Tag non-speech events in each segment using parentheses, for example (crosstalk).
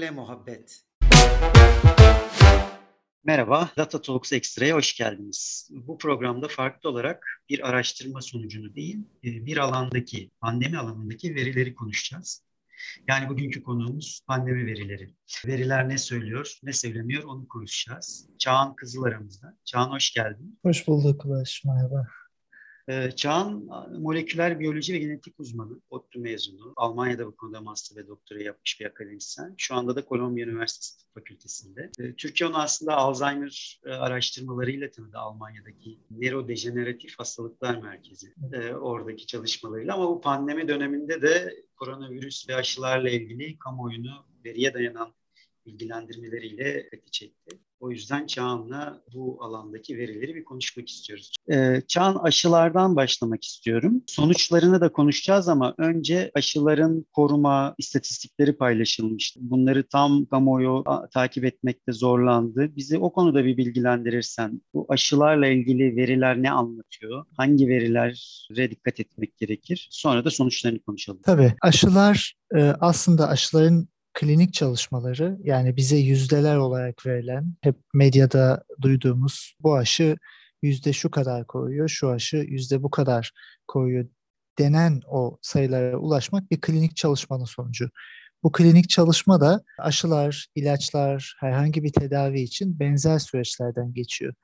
Verilerle muhabbet. Merhaba, Data Talks Extra'ya hoş geldiniz. Bu programda farklı olarak bir araştırma sonucunu değil, e, bir alandaki, pandemi alanındaki verileri konuşacağız. Yani bugünkü konuğumuz pandemi verileri. Veriler ne söylüyor, ne söylemiyor onu konuşacağız. Çağan Kızıl aramızda. Çağan hoş geldin. Hoş bulduk Ulaş, merhaba. Ee, Çağan moleküler biyoloji ve genetik uzmanı, ODTÜ mezunu. Almanya'da bu konuda master ve doktora yapmış bir akademisyen. Şu anda da Kolombiya Üniversitesi Tıp Fakültesi'nde. Ee, Türkiye onu aslında Alzheimer e, araştırmalarıyla tanıdı Almanya'daki nörodejeneratif hastalıklar merkezi. Ee, oradaki çalışmalarıyla ama bu pandemi döneminde de koronavirüs ve aşılarla ilgili kamuoyunu veriye dayanan bilgilendirmeleriyle dikkati çekti. O yüzden Çağan'la bu alandaki verileri bir konuşmak istiyoruz. Ee, Çağan aşılardan başlamak istiyorum. Sonuçlarını da konuşacağız ama önce aşıların koruma istatistikleri paylaşılmıştı. Bunları tam kamuoyu takip etmekte zorlandı. Bizi o konuda bir bilgilendirirsen bu aşılarla ilgili veriler ne anlatıyor? Hangi verilere dikkat etmek gerekir? Sonra da sonuçlarını konuşalım. Tabii aşılar e, aslında aşıların klinik çalışmaları yani bize yüzdeler olarak verilen hep medyada duyduğumuz bu aşı yüzde şu kadar koyuyor, şu aşı yüzde bu kadar koyuyor denen o sayılara ulaşmak bir klinik çalışmanın sonucu. Bu klinik çalışma da aşılar, ilaçlar, herhangi bir tedavi için benzer süreçlerden geçiyor.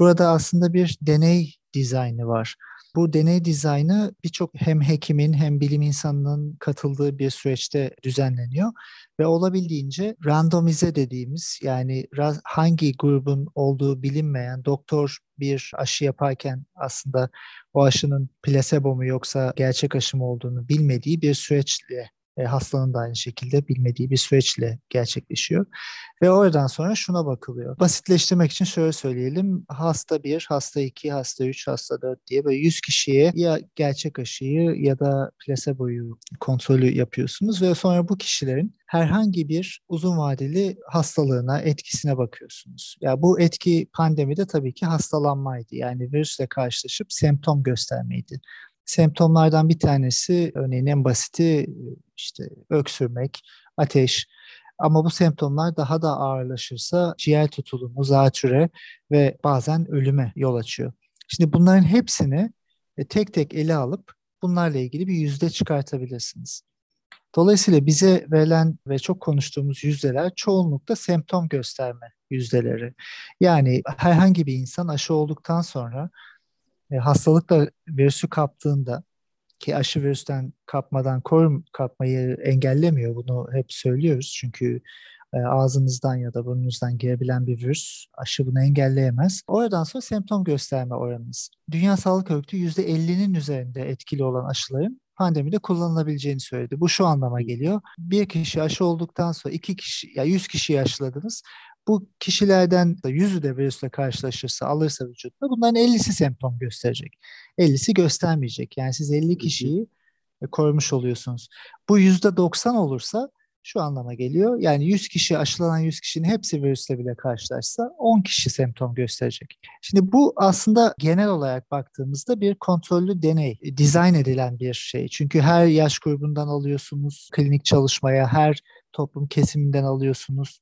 Burada aslında bir deney dizaynı var. Bu deney dizaynı birçok hem hekimin hem bilim insanının katıldığı bir süreçte düzenleniyor ve olabildiğince randomize dediğimiz yani hangi grubun olduğu bilinmeyen doktor bir aşı yaparken aslında o aşının plasebo mu yoksa gerçek aşı mı olduğunu bilmediği bir süreçle e, hastanın da aynı şekilde bilmediği bir süreçle gerçekleşiyor. Ve oradan sonra şuna bakılıyor. Basitleştirmek için şöyle söyleyelim. Hasta 1, hasta 2, hasta 3, hasta 4 diye böyle 100 kişiye ya gerçek aşıyı ya da plaseboyu kontrolü yapıyorsunuz ve sonra bu kişilerin herhangi bir uzun vadeli hastalığına, etkisine bakıyorsunuz. Ya bu etki pandemide tabii ki hastalanmaydı. Yani virüsle karşılaşıp semptom göstermeydi. Semptomlardan bir tanesi örneğin en basiti işte öksürmek, ateş. Ama bu semptomlar daha da ağırlaşırsa ciğer tutulumu, zatüre ve bazen ölüme yol açıyor. Şimdi bunların hepsini e, tek tek ele alıp bunlarla ilgili bir yüzde çıkartabilirsiniz. Dolayısıyla bize verilen ve çok konuştuğumuz yüzdeler çoğunlukla semptom gösterme yüzdeleri. Yani herhangi bir insan aşı olduktan sonra e, hastalıkla virüsü kaptığında ki aşı virüsten kapmadan korum kapmayı engellemiyor. Bunu hep söylüyoruz. Çünkü e, ağzınızdan ya da burnunuzdan girebilen bir virüs aşı bunu engelleyemez. Oradan sonra semptom gösterme oranınız. Dünya Sağlık Örgütü %50'nin üzerinde etkili olan aşıların pandemide kullanılabileceğini söyledi. Bu şu anlama geliyor. Bir kişi aşı olduktan sonra iki kişi ya 100 kişiyi aşıladınız. Bu kişilerden yüzü de virüsle karşılaşırsa, alırsa vücutta bunların 50'si semptom gösterecek. 50'si göstermeyecek. Yani siz 50 kişiyi e, korumuş oluyorsunuz. Bu %90 olursa şu anlama geliyor. Yani 100 kişi aşılanan 100 kişinin hepsi virüsle bile karşılaşsa 10 kişi semptom gösterecek. Şimdi bu aslında genel olarak baktığımızda bir kontrollü deney, e, dizayn edilen bir şey. Çünkü her yaş grubundan alıyorsunuz klinik çalışmaya, her toplum kesiminden alıyorsunuz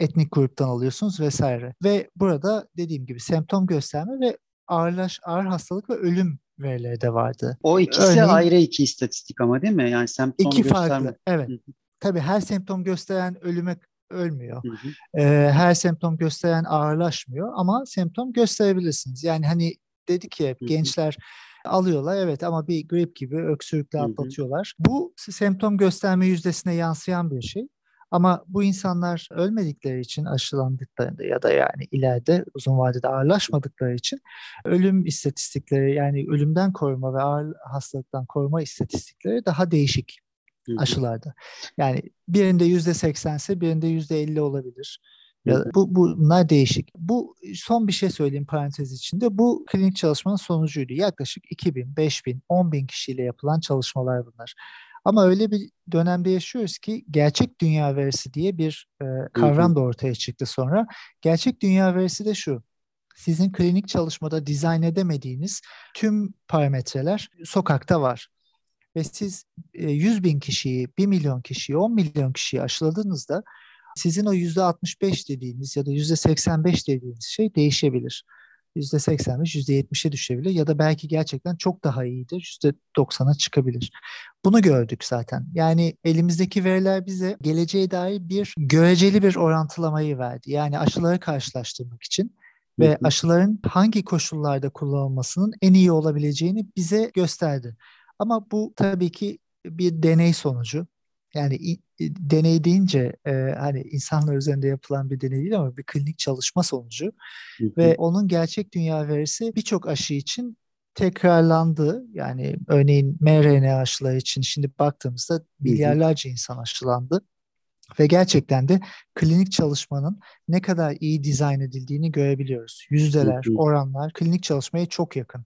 etnik gruptan alıyorsunuz vesaire. Ve burada dediğim gibi semptom gösterme ve ağırlaş, ağır hastalık ve ölüm verileri de vardı. O ikisi Örneğin, ayrı iki istatistik ama değil mi? Yani semptom iki gösterme. farklı, evet. Tabii her semptom gösteren ölüme ölmüyor. Hı hı. Ee, her semptom gösteren ağırlaşmıyor ama semptom gösterebilirsiniz. Yani hani dedik ya gençler alıyorlar evet ama bir grip gibi öksürükle atlatıyorlar. Bu semptom gösterme yüzdesine yansıyan bir şey. Ama bu insanlar ölmedikleri için aşılandıklarında ya da yani ileride uzun vadede ağırlaşmadıkları için ölüm istatistikleri yani ölümden koruma ve ağır hastalıktan koruma istatistikleri daha değişik aşılarda. Yani birinde yüzde seksense birinde yüzde elli olabilir. Ya bu bunlar değişik. Bu son bir şey söyleyeyim parantez içinde. Bu klinik çalışmanın sonucuydu. Yaklaşık 2000, 5000, 10.000 kişiyle yapılan çalışmalar bunlar. Ama öyle bir dönemde yaşıyoruz ki gerçek dünya verisi diye bir e, kavram da ortaya çıktı sonra. Gerçek dünya verisi de şu. Sizin klinik çalışmada dizayn edemediğiniz tüm parametreler sokakta var. ve siz 100 e, bin kişiyi, 1 milyon kişiyi, 10 milyon kişiyi aşıladığınızda sizin o %65 dediğiniz ya da %85 dediğiniz şey değişebilir. %85, %70'e düşebilir ya da belki gerçekten çok daha iyidir. %90'a çıkabilir. Bunu gördük zaten. Yani elimizdeki veriler bize geleceğe dair bir göreceli bir orantılamayı verdi. Yani aşıları karşılaştırmak için ve aşıların hangi koşullarda kullanılmasının en iyi olabileceğini bize gösterdi. Ama bu tabii ki bir deney sonucu. Yani deney deyince e, hani insanlar üzerinde yapılan bir deney değil ama bir klinik çalışma sonucu hı hı. ve onun gerçek dünya verisi birçok aşı için tekrarlandı. Yani örneğin mRNA aşıları için şimdi baktığımızda milyarlarca insan aşılandı. Ve gerçekten de klinik çalışmanın ne kadar iyi dizayn edildiğini görebiliyoruz. Yüzdeler, oranlar klinik çalışmaya çok yakın.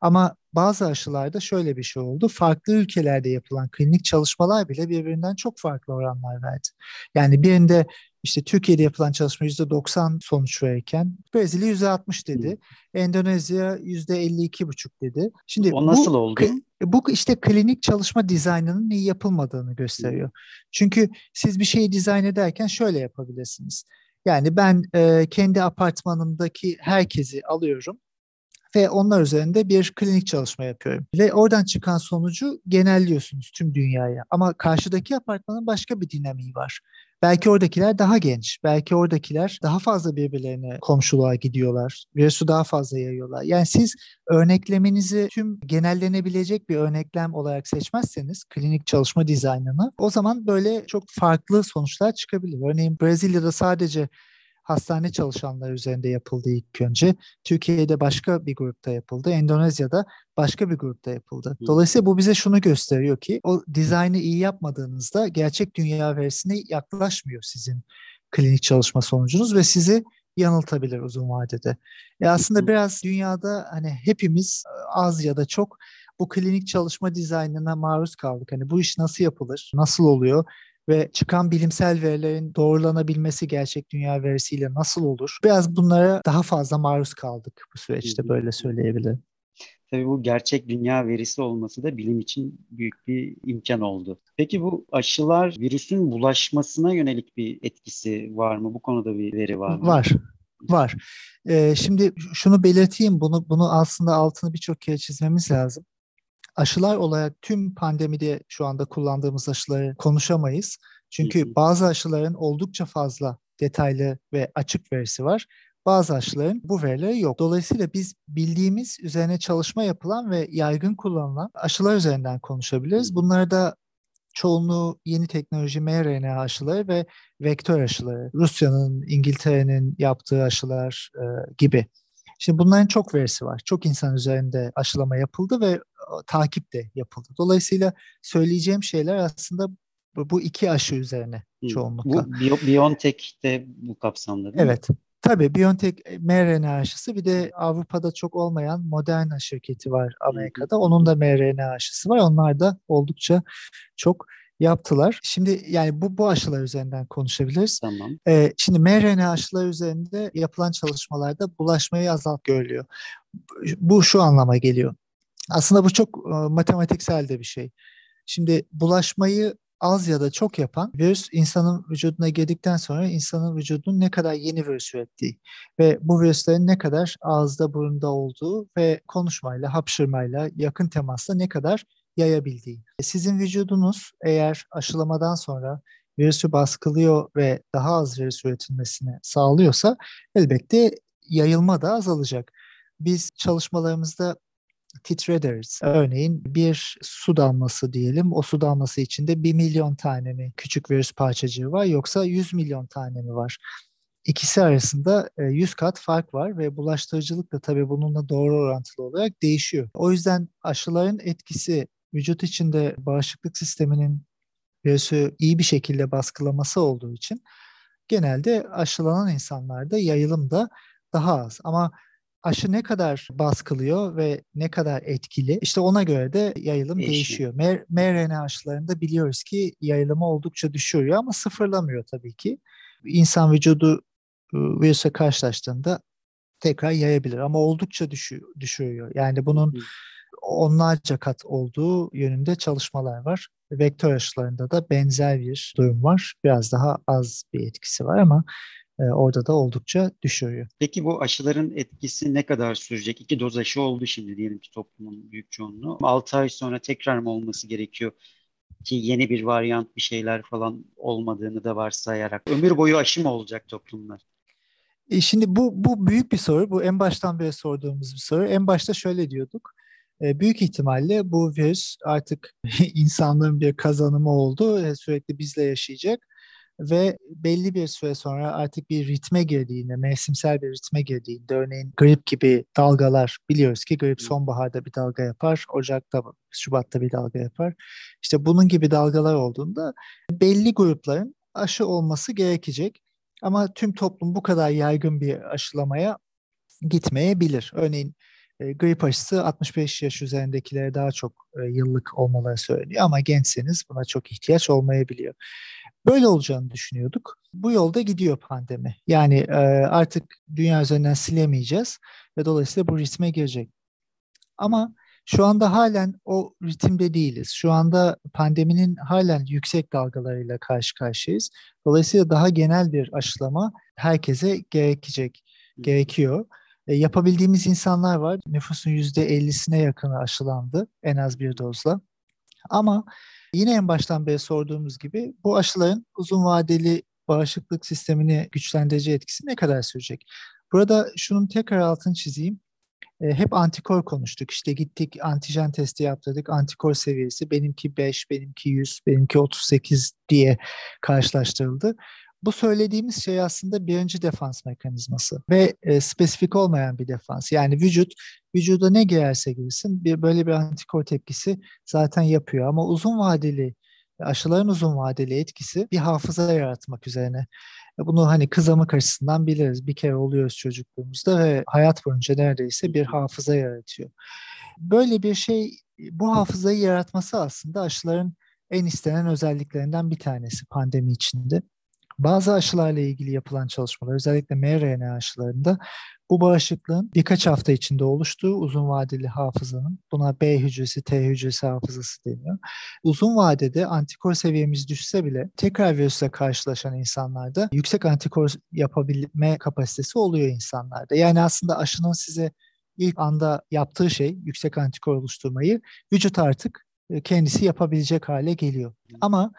Ama bazı aşılarda şöyle bir şey oldu. Farklı ülkelerde yapılan klinik çalışmalar bile birbirinden çok farklı oranlar verdi. Yani birinde işte Türkiye'de yapılan çalışma %90 sonuç verirken Brezilya %60 dedi. Endonezya %52,5 dedi. Şimdi o nasıl bu, oldu? Bu işte klinik çalışma dizaynının iyi yapılmadığını gösteriyor. Çünkü siz bir şeyi dizayn ederken şöyle yapabilirsiniz. Yani ben e, kendi apartmanımdaki herkesi alıyorum ve onlar üzerinde bir klinik çalışma yapıyorum. Ve oradan çıkan sonucu genelliyorsunuz tüm dünyaya. Ama karşıdaki apartmanın başka bir dinamiği var. Belki oradakiler daha genç, belki oradakiler daha fazla birbirlerine komşuluğa gidiyorlar. Virüsü daha fazla yayıyorlar. Yani siz örneklemenizi tüm genellenebilecek bir örneklem olarak seçmezseniz klinik çalışma dizaynını o zaman böyle çok farklı sonuçlar çıkabilir. Örneğin Brezilya'da sadece hastane çalışanları üzerinde yapıldı ilk önce. Türkiye'de başka bir grupta yapıldı. Endonezya'da başka bir grupta yapıldı. Dolayısıyla bu bize şunu gösteriyor ki o dizaynı iyi yapmadığınızda gerçek dünya verisine yaklaşmıyor sizin klinik çalışma sonucunuz ve sizi yanıltabilir uzun vadede. E aslında biraz dünyada hani hepimiz az ya da çok bu klinik çalışma dizaynına maruz kaldık. Hani bu iş nasıl yapılır, nasıl oluyor ve çıkan bilimsel verilerin doğrulanabilmesi gerçek dünya verisiyle nasıl olur? Biraz bunlara daha fazla maruz kaldık bu süreçte böyle söyleyebilirim. Tabii bu gerçek dünya verisi olması da bilim için büyük bir imkan oldu. Peki bu aşılar virüsün bulaşmasına yönelik bir etkisi var mı? Bu konuda bir veri var mı? Var. Var. Ee, şimdi şunu belirteyim. Bunu bunu aslında altını birçok kere çizmemiz lazım aşılar olarak tüm pandemide şu anda kullandığımız aşıları konuşamayız. Çünkü bazı aşıların oldukça fazla detaylı ve açık verisi var. Bazı aşıların bu verileri yok. Dolayısıyla biz bildiğimiz üzerine çalışma yapılan ve yaygın kullanılan aşılar üzerinden konuşabiliriz. Bunları da çoğunluğu yeni teknoloji mRNA aşıları ve vektör aşıları. Rusya'nın, İngiltere'nin yaptığı aşılar e, gibi. Şimdi bunların çok verisi var. Çok insan üzerinde aşılama yapıldı ve takip de yapıldı. Dolayısıyla söyleyeceğim şeyler aslında bu iki aşı üzerine çoğunlukla. Bu BioNTech de bu kapsamda değil evet. mi? Tabii BioNTech e, mRNA aşısı bir de Avrupa'da çok olmayan Moderna şirketi var Amerika'da. Onun da mRNA aşısı var. Onlar da oldukça çok yaptılar. Şimdi yani bu bu aşılar üzerinden konuşabiliriz. Tamam. Ee, şimdi mRNA aşılar üzerinde yapılan çalışmalarda bulaşmayı azalt görülüyor. Bu şu anlama geliyor. Aslında bu çok e, matematiksel de bir şey. Şimdi bulaşmayı az ya da çok yapan virüs insanın vücuduna girdikten sonra insanın vücudunun ne kadar yeni virüs ürettiği ve bu virüslerin ne kadar ağızda burunda olduğu ve konuşmayla, hapşırmayla, yakın temasla ne kadar yayabildiği. Sizin vücudunuz eğer aşılamadan sonra virüsü baskılıyor ve daha az virüs üretilmesini sağlıyorsa elbette yayılma da azalacak. Biz çalışmalarımızda titrederiz. Örneğin bir su damlası diyelim. O su damlası içinde bir milyon tane mi küçük virüs parçacığı var yoksa 100 milyon tane mi var? İkisi arasında 100 e, kat fark var ve bulaştırıcılık da tabii bununla doğru orantılı olarak değişiyor. O yüzden aşıların etkisi vücut içinde bağışıklık sisteminin virüsü iyi bir şekilde baskılaması olduğu için genelde aşılanan insanlarda yayılım da daha az. Ama aşı ne kadar baskılıyor ve ne kadar etkili işte ona göre de yayılım değişiyor. değişiyor. mRNA aşılarında biliyoruz ki yayılımı oldukça düşürüyor ama sıfırlamıyor tabii ki. İnsan vücudu ıı, virüse karşılaştığında tekrar yayabilir ama oldukça düşüyor, düşürüyor. Yani bunun onlarca kat olduğu yönünde çalışmalar var. Vektör aşılarında da benzer bir durum var. Biraz daha az bir etkisi var ama e, orada da oldukça düşürüyor. Peki bu aşıların etkisi ne kadar sürecek? İki doz aşı oldu şimdi diyelim ki toplumun büyük çoğunluğu. 6 ay sonra tekrar mı olması gerekiyor? Ki yeni bir varyant bir şeyler falan olmadığını da varsayarak. Ömür boyu aşı mı olacak toplumlar? E şimdi bu, bu büyük bir soru. Bu en baştan beri sorduğumuz bir soru. En başta şöyle diyorduk. E, büyük ihtimalle bu virüs artık (laughs) insanlığın bir kazanımı oldu. E, sürekli bizle yaşayacak ve belli bir süre sonra artık bir ritme girdiğinde, mevsimsel bir ritme girdiğinde örneğin grip gibi dalgalar biliyoruz ki grip sonbaharda bir dalga yapar, Ocak'ta, Şubat'ta bir dalga yapar. İşte bunun gibi dalgalar olduğunda belli grupların aşı olması gerekecek. Ama tüm toplum bu kadar yaygın bir aşılamaya gitmeyebilir. Örneğin e, grip aşısı 65 yaş üzerindekilere daha çok e, yıllık olmaları söyleniyor ama gençseniz buna çok ihtiyaç olmayabiliyor. Böyle olacağını düşünüyorduk. Bu yolda gidiyor pandemi. Yani e, artık dünya üzerinden silemeyeceğiz ve dolayısıyla bu ritme girecek. Ama şu anda halen o ritimde değiliz. Şu anda pandeminin halen yüksek dalgalarıyla karşı karşıyayız. Dolayısıyla daha genel bir aşılama herkese gerekecek, gerekiyor. E, yapabildiğimiz insanlar var. Nüfusun %50'sine yakını aşılandı en az bir dozla. Ama yine en baştan beri sorduğumuz gibi bu aşıların uzun vadeli bağışıklık sistemini güçlendirici etkisi ne kadar sürecek? Burada şunun tekrar altını çizeyim. E, hep antikor konuştuk. İşte gittik antijen testi yaptırdık. Antikor seviyesi benimki 5, benimki 100, benimki 38 diye karşılaştırıldı. Bu söylediğimiz şey aslında birinci defans mekanizması ve e, spesifik olmayan bir defans. Yani vücut vücuda ne girerse girsin bir böyle bir antikor tepkisi zaten yapıyor ama uzun vadeli aşıların uzun vadeli etkisi bir hafıza yaratmak üzerine. E, bunu hani kızamık açısından biliriz. Bir kere oluyoruz çocukluğumuzda ve hayat boyunca neredeyse bir hafıza yaratıyor. Böyle bir şey bu hafızayı yaratması aslında aşıların en istenen özelliklerinden bir tanesi pandemi içinde. Bazı aşılarla ilgili yapılan çalışmalar özellikle mRNA aşılarında bu bağışıklığın birkaç hafta içinde oluştuğu uzun vadeli hafızanın buna B hücresi, T hücresi hafızası deniyor. Uzun vadede antikor seviyemiz düşse bile tekrar virüsle karşılaşan insanlarda yüksek antikor yapabilme kapasitesi oluyor insanlarda. Yani aslında aşının size ilk anda yaptığı şey yüksek antikor oluşturmayı vücut artık e, kendisi yapabilecek hale geliyor. Ama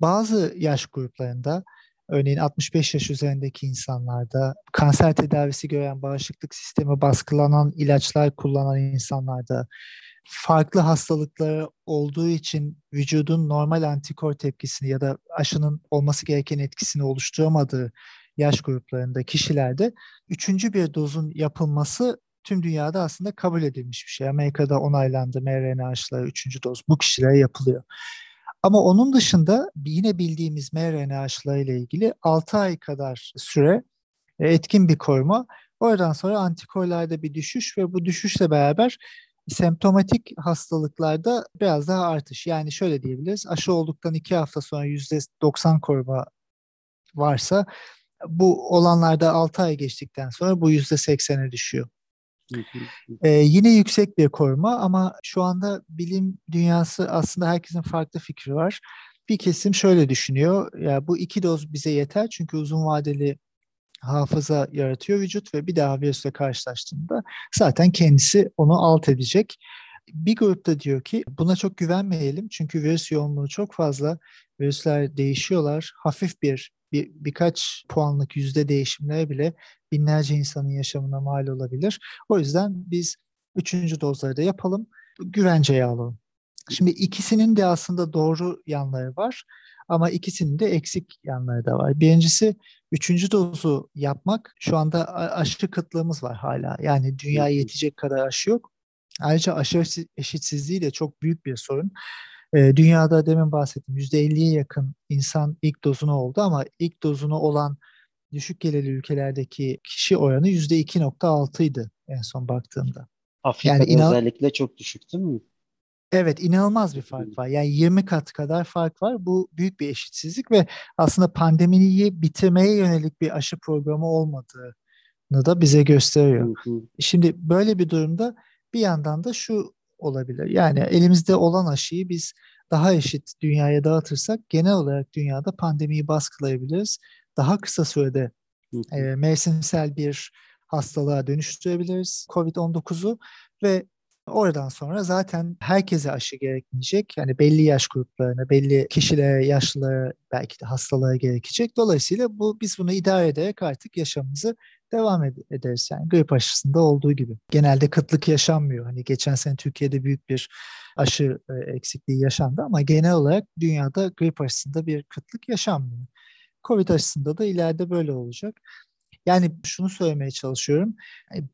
bazı yaş gruplarında Örneğin 65 yaş üzerindeki insanlarda, kanser tedavisi gören bağışıklık sistemi baskılanan ilaçlar kullanan insanlarda, farklı hastalıkları olduğu için vücudun normal antikor tepkisini ya da aşının olması gereken etkisini oluşturamadığı yaş gruplarında kişilerde üçüncü bir dozun yapılması tüm dünyada aslında kabul edilmiş bir şey. Amerika'da onaylandı mRNA aşıları üçüncü doz bu kişilere yapılıyor. Ama onun dışında yine bildiğimiz mRNA aşılarıyla ilgili 6 ay kadar süre e, etkin bir koruma. Oradan sonra antikorlarda bir düşüş ve bu düşüşle beraber semptomatik hastalıklarda biraz daha artış. Yani şöyle diyebiliriz. Aşı olduktan 2 hafta sonra %90 koruma varsa bu olanlarda 6 ay geçtikten sonra bu %80'e düşüyor. Ee, yine yüksek bir koruma ama şu anda bilim dünyası aslında herkesin farklı fikri var. Bir kesim şöyle düşünüyor. Ya bu iki doz bize yeter çünkü uzun vadeli hafıza yaratıyor vücut ve bir daha virüsle karşılaştığında zaten kendisi onu alt edecek. Bir grupta diyor ki buna çok güvenmeyelim çünkü virüs yoğunluğu çok fazla. Virüsler değişiyorlar. Hafif bir, bir birkaç puanlık yüzde değişimlere bile binlerce insanın yaşamına mal olabilir. O yüzden biz üçüncü dozları da yapalım, güvenceye alalım. Şimdi ikisinin de aslında doğru yanları var ama ikisinin de eksik yanları da var. Birincisi üçüncü dozu yapmak şu anda aşı kıtlığımız var hala. Yani dünya yetecek kadar aşı yok. Ayrıca aşı eşitsizliği de çok büyük bir sorun. Dünyada demin bahsettim %50'ye yakın insan ilk dozunu oldu ama ilk dozunu olan düşük gelirli ülkelerdeki kişi oranı yüzde 2.6 idi en son baktığımda. Afrika'da yani inan- özellikle çok düşük değil mi? Evet inanılmaz bir fark var. Yani 20 kat kadar fark var. Bu büyük bir eşitsizlik ve aslında pandemiyi bitirmeye yönelik bir aşı programı olmadığını da bize gösteriyor. Şimdi böyle bir durumda bir yandan da şu olabilir. Yani elimizde olan aşıyı biz daha eşit dünyaya dağıtırsak genel olarak dünyada pandemiyi baskılayabiliriz. Daha kısa sürede e, mevsimsel bir hastalığa dönüştürebiliriz COVID-19'u ve Oradan sonra zaten herkese aşı gerekmeyecek. Yani belli yaş gruplarına, belli kişilere, yaşlılara belki de hastalığa gerekecek. Dolayısıyla bu biz bunu idare ederek artık yaşamımızı devam ed- ederiz. Yani grip aşısında olduğu gibi. Genelde kıtlık yaşanmıyor. Hani geçen sene Türkiye'de büyük bir aşı e, eksikliği yaşandı ama genel olarak dünyada grip aşısında bir kıtlık yaşanmıyor. Covid aşısında da ileride böyle olacak. Yani şunu söylemeye çalışıyorum.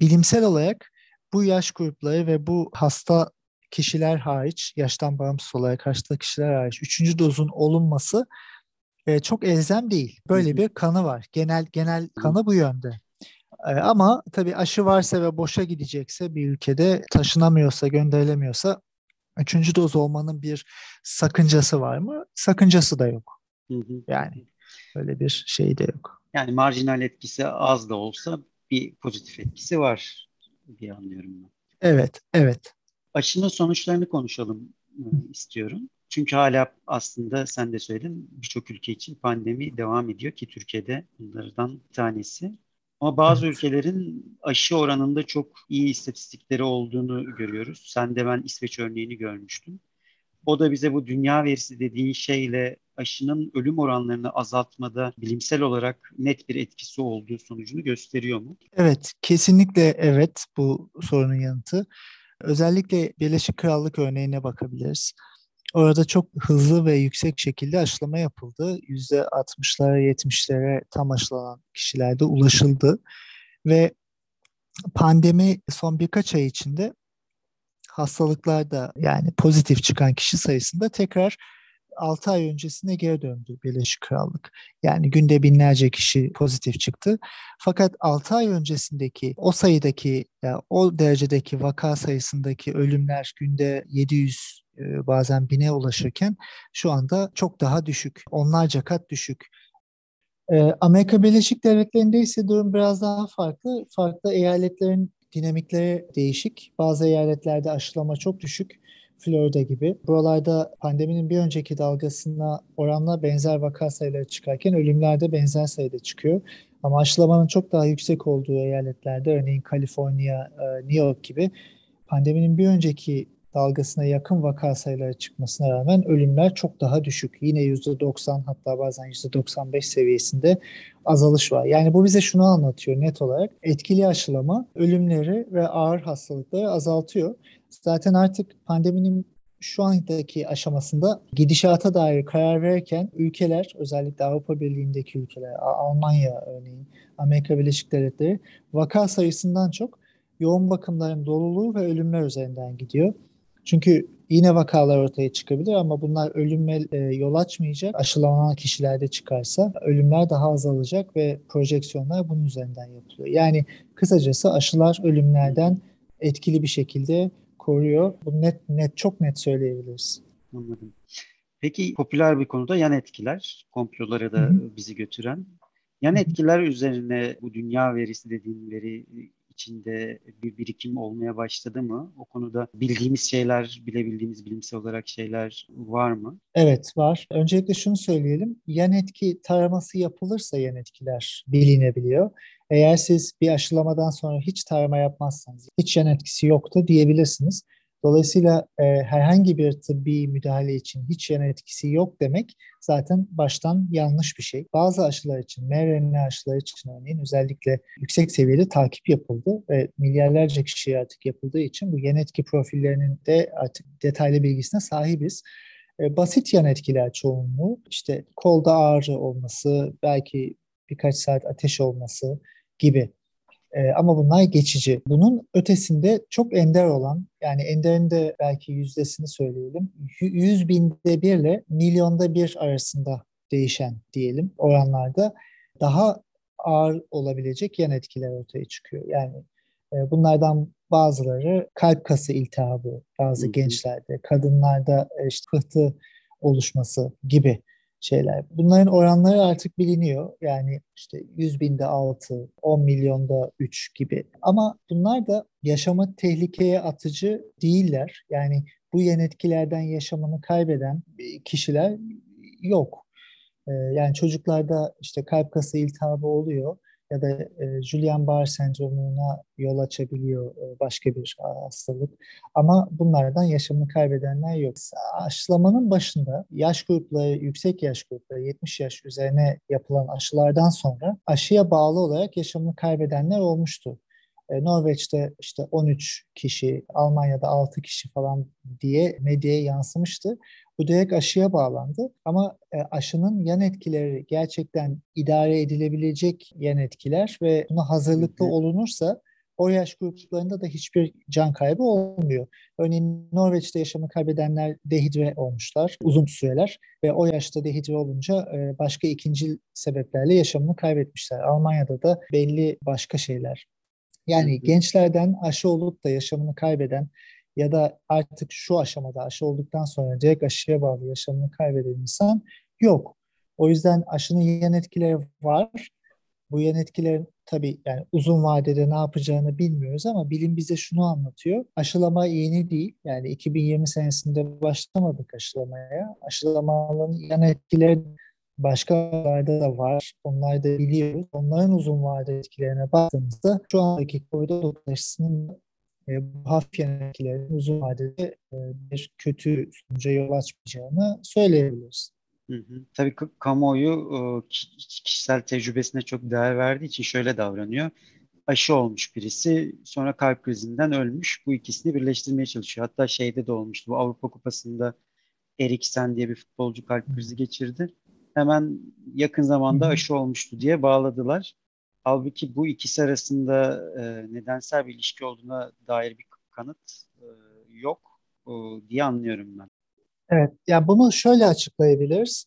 Bilimsel olarak bu yaş grupları ve bu hasta kişiler hariç, yaştan bağımsız olarak hasta kişiler hariç üçüncü dozun olunması e, çok elzem değil. Böyle bir kanı var. Genel genel kanı bu yönde. E, ama tabii aşı varsa ve boşa gidecekse bir ülkede taşınamıyorsa, gönderilemiyorsa üçüncü doz olmanın bir sakıncası var mı? Sakıncası da yok. Yani öyle bir şey de yok. Yani marjinal etkisi az da olsa bir pozitif etkisi var diye anlıyorum ben. Evet, evet. Aşının sonuçlarını konuşalım e, istiyorum. Çünkü hala aslında sen de söyledin birçok ülke için pandemi devam ediyor ki Türkiye'de bunlardan bir tanesi. Ama bazı ülkelerin aşı oranında çok iyi istatistikleri olduğunu görüyoruz. Sen de ben İsveç örneğini görmüştüm. O da bize bu dünya verisi dediğin şeyle aşının ölüm oranlarını azaltmada bilimsel olarak net bir etkisi olduğu sonucunu gösteriyor mu? Evet, kesinlikle evet bu sorunun yanıtı. Özellikle Birleşik Krallık örneğine bakabiliriz. Orada çok hızlı ve yüksek şekilde aşılama yapıldı. %60'lara 70'lere tam aşılanan kişilerde ulaşıldı. Ve pandemi son birkaç ay içinde hastalıklarda yani pozitif çıkan kişi sayısında tekrar 6 ay öncesine geri döndü Birleşik Krallık. Yani günde binlerce kişi pozitif çıktı. Fakat 6 ay öncesindeki o sayıdaki yani o derecedeki vaka sayısındaki ölümler günde 700 e, bazen bine ulaşırken şu anda çok daha düşük. Onlarca kat düşük. E, Amerika Birleşik Devletleri'nde ise durum biraz daha farklı. Farklı eyaletlerin dinamikleri değişik. Bazı eyaletlerde aşılama çok düşük. Florida gibi. Buralarda pandeminin bir önceki dalgasına oranla benzer vaka sayıları çıkarken ölümlerde benzer sayıda çıkıyor. Ama aşılamanın çok daha yüksek olduğu eyaletlerde örneğin Kaliforniya, e, New York gibi pandeminin bir önceki dalgasına yakın vaka sayıları çıkmasına rağmen ölümler çok daha düşük. Yine %90 hatta bazen %95 seviyesinde azalış var. Yani bu bize şunu anlatıyor net olarak. Etkili aşılama ölümleri ve ağır hastalıkları azaltıyor. Zaten artık pandeminin şu andaki aşamasında gidişata dair karar verirken ülkeler özellikle Avrupa Birliği'ndeki ülkeler, Almanya örneğin, Amerika Birleşik Devletleri vaka sayısından çok yoğun bakımların doluluğu ve ölümler üzerinden gidiyor. Çünkü yine vakalar ortaya çıkabilir ama bunlar ölüme e, yol açmayacak. Aşılanan kişilerde çıkarsa ölümler daha azalacak ve projeksiyonlar bunun üzerinden yapılıyor. Yani kısacası aşılar ölümlerden etkili bir şekilde koruyor. Bu net net çok net söyleyebiliriz. Anladım. Peki popüler bir konuda yan etkiler, komplolara da Hı-hı. bizi götüren. Yan etkiler üzerine bu dünya verisi dediğin veri içinde bir birikim olmaya başladı mı? O konuda bildiğimiz şeyler, bilebildiğimiz bilimsel olarak şeyler var mı? Evet var. Öncelikle şunu söyleyelim. Yan etki taraması yapılırsa yan etkiler bilinebiliyor. Eğer siz bir aşılamadan sonra hiç tarama yapmazsanız hiç yan etkisi yoktu diyebilirsiniz. Dolayısıyla e, herhangi bir tıbbi müdahale için hiç yan etkisi yok demek zaten baştan yanlış bir şey. Bazı aşılar için, mRNA aşıları için örneğin özellikle yüksek seviyede takip yapıldı ve milyarlarca kişiye artık yapıldığı için bu yan etki profillerinin de artık detaylı bilgisine sahibiz. E, basit yan etkiler çoğunluğu işte kolda ağrı olması, belki birkaç saat ateş olması gibi e, ama bunlar geçici. Bunun ötesinde çok ender olan, yani enderin de belki yüzdesini söyleyelim, 100 binde bir ile milyonda bir arasında değişen diyelim oranlarda daha ağır olabilecek yan etkiler ortaya çıkıyor. Yani e, bunlardan bazıları kalp kası iltihabı bazı gençlerde, kadınlarda e, işte pıhtı oluşması gibi şeyler. Bunların oranları artık biliniyor. Yani işte 100 binde 6, 10 milyonda 3 gibi. Ama bunlar da yaşamı tehlikeye atıcı değiller. Yani bu yan etkilerden yaşamını kaybeden kişiler yok. Ee, yani çocuklarda işte kalp kası iltihabı oluyor ya da e, Guillain-Barré sendromuna yol açabiliyor e, başka bir hastalık. Ama bunlardan yaşamını kaybedenler yok. Aşılamanın başında yaş grupları, yüksek yaş grupları, 70 yaş üzerine yapılan aşılardan sonra aşıya bağlı olarak yaşamını kaybedenler olmuştu. E, Norveç'te işte 13 kişi, Almanya'da 6 kişi falan diye medyaya yansımıştı. Bu direkt aşıya bağlandı ama e, aşının yan etkileri gerçekten idare edilebilecek yan etkiler ve buna hazırlıklı olunursa o yaş gruplarında da hiçbir can kaybı olmuyor. Örneğin Norveç'te yaşamı kaybedenler dehidre olmuşlar uzun süreler ve o yaşta dehidre olunca e, başka ikinci sebeplerle yaşamını kaybetmişler. Almanya'da da belli başka şeyler. Yani gençlerden aşı olup da yaşamını kaybeden ya da artık şu aşamada aşı olduktan sonra direkt aşıya bağlı yaşamını kaybeden insan yok. O yüzden aşının yan etkileri var. Bu yan etkilerin tabii yani uzun vadede ne yapacağını bilmiyoruz ama bilim bize şunu anlatıyor. Aşılama yeni değil. Yani 2020 senesinde başlamadık aşılamaya. Aşılamaların yan etkileri başkalarda da var. Onları da biliyoruz. Onların uzun vadeli etkilerine baktığımızda şu andaki COVID-19 aşısının e, bu hafif yan uzun vadede e, bir kötü sonuca yol açmayacağını söyleyebiliriz. Hı hı. Tabii kamuoyu e, kişisel tecrübesine çok değer verdiği için şöyle davranıyor. Aşı olmuş birisi sonra kalp krizinden ölmüş. Bu ikisini birleştirmeye çalışıyor. Hatta şeyde de olmuştu. Bu Avrupa Kupası'nda Eriksen diye bir futbolcu kalp krizi geçirdi. Hemen yakın zamanda aşı olmuştu diye bağladılar. Halbuki bu ikisi arasında e, nedensel bir ilişki olduğuna dair bir kanıt e, yok e, diye anlıyorum ben. Evet, ya bunu şöyle açıklayabiliriz.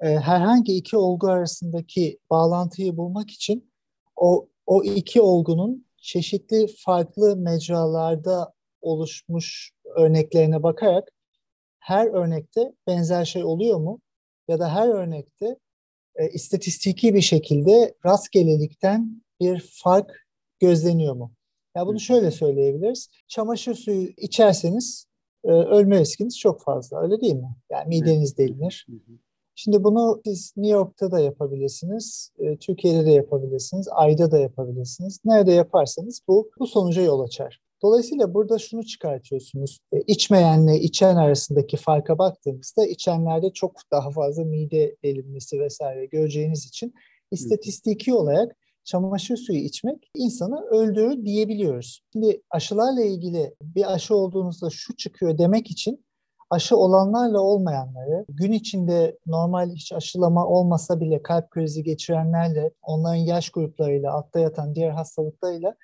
E, herhangi iki olgu arasındaki bağlantıyı bulmak için o o iki olgunun çeşitli farklı mecralarda oluşmuş örneklerine bakarak her örnekte benzer şey oluyor mu? Ya da her örnekte e, istatistiki bir şekilde rastgelelikten bir fark gözleniyor mu? Ya bunu şöyle söyleyebiliriz. Çamaşır suyu içerseniz e, ölme riskiniz çok fazla. Öyle değil mi? Yani mideniz delinir. Şimdi bunu siz New York'ta da yapabilirsiniz, e, Türkiye'de de yapabilirsiniz, ayda da yapabilirsiniz. Nerede yaparsanız bu bu sonuca yol açar. Dolayısıyla burada şunu çıkartıyorsunuz. E, içmeyenle içen arasındaki farka baktığımızda içenlerde çok daha fazla mide delinmesi vesaire göreceğiniz için istatistiki olarak çamaşır suyu içmek insanı öldürür diyebiliyoruz. Şimdi aşılarla ilgili bir aşı olduğunuzda şu çıkıyor demek için aşı olanlarla olmayanları, gün içinde normal hiç aşılama olmasa bile kalp krizi geçirenlerle, onların yaş gruplarıyla, altta yatan diğer hastalıklarıyla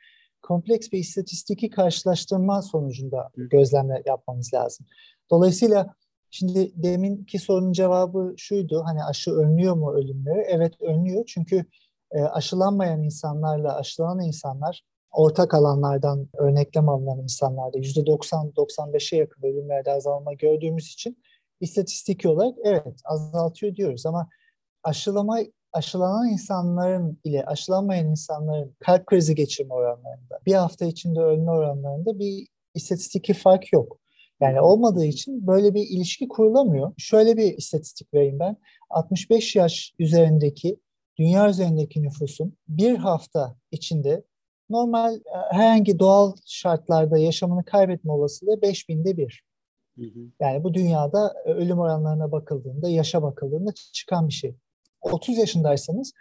kompleks bir istatistiki karşılaştırma sonucunda gözlemler yapmamız lazım. Dolayısıyla şimdi deminki sorunun cevabı şuydu. Hani aşı önlüyor mu ölümleri? Evet önlüyor. Çünkü e, aşılanmayan insanlarla aşılanan insanlar ortak alanlardan örneklem alınan insanlarda %90-95'e yakın ölümlerde azalma gördüğümüz için istatistiki olarak evet azaltıyor diyoruz ama aşılama aşılanan insanların ile aşılanmayan insanların kalp krizi geçirme oranlarında, bir hafta içinde ölme oranlarında bir istatistiki fark yok. Yani olmadığı için böyle bir ilişki kurulamıyor. Şöyle bir istatistik vereyim ben. 65 yaş üzerindeki dünya üzerindeki nüfusun bir hafta içinde normal e, herhangi doğal şartlarda yaşamını kaybetme olasılığı 5000'de bir. Yani bu dünyada e, ölüm oranlarına bakıldığında, yaşa bakıldığında çıkan bir şey. 30 yaşındaysanız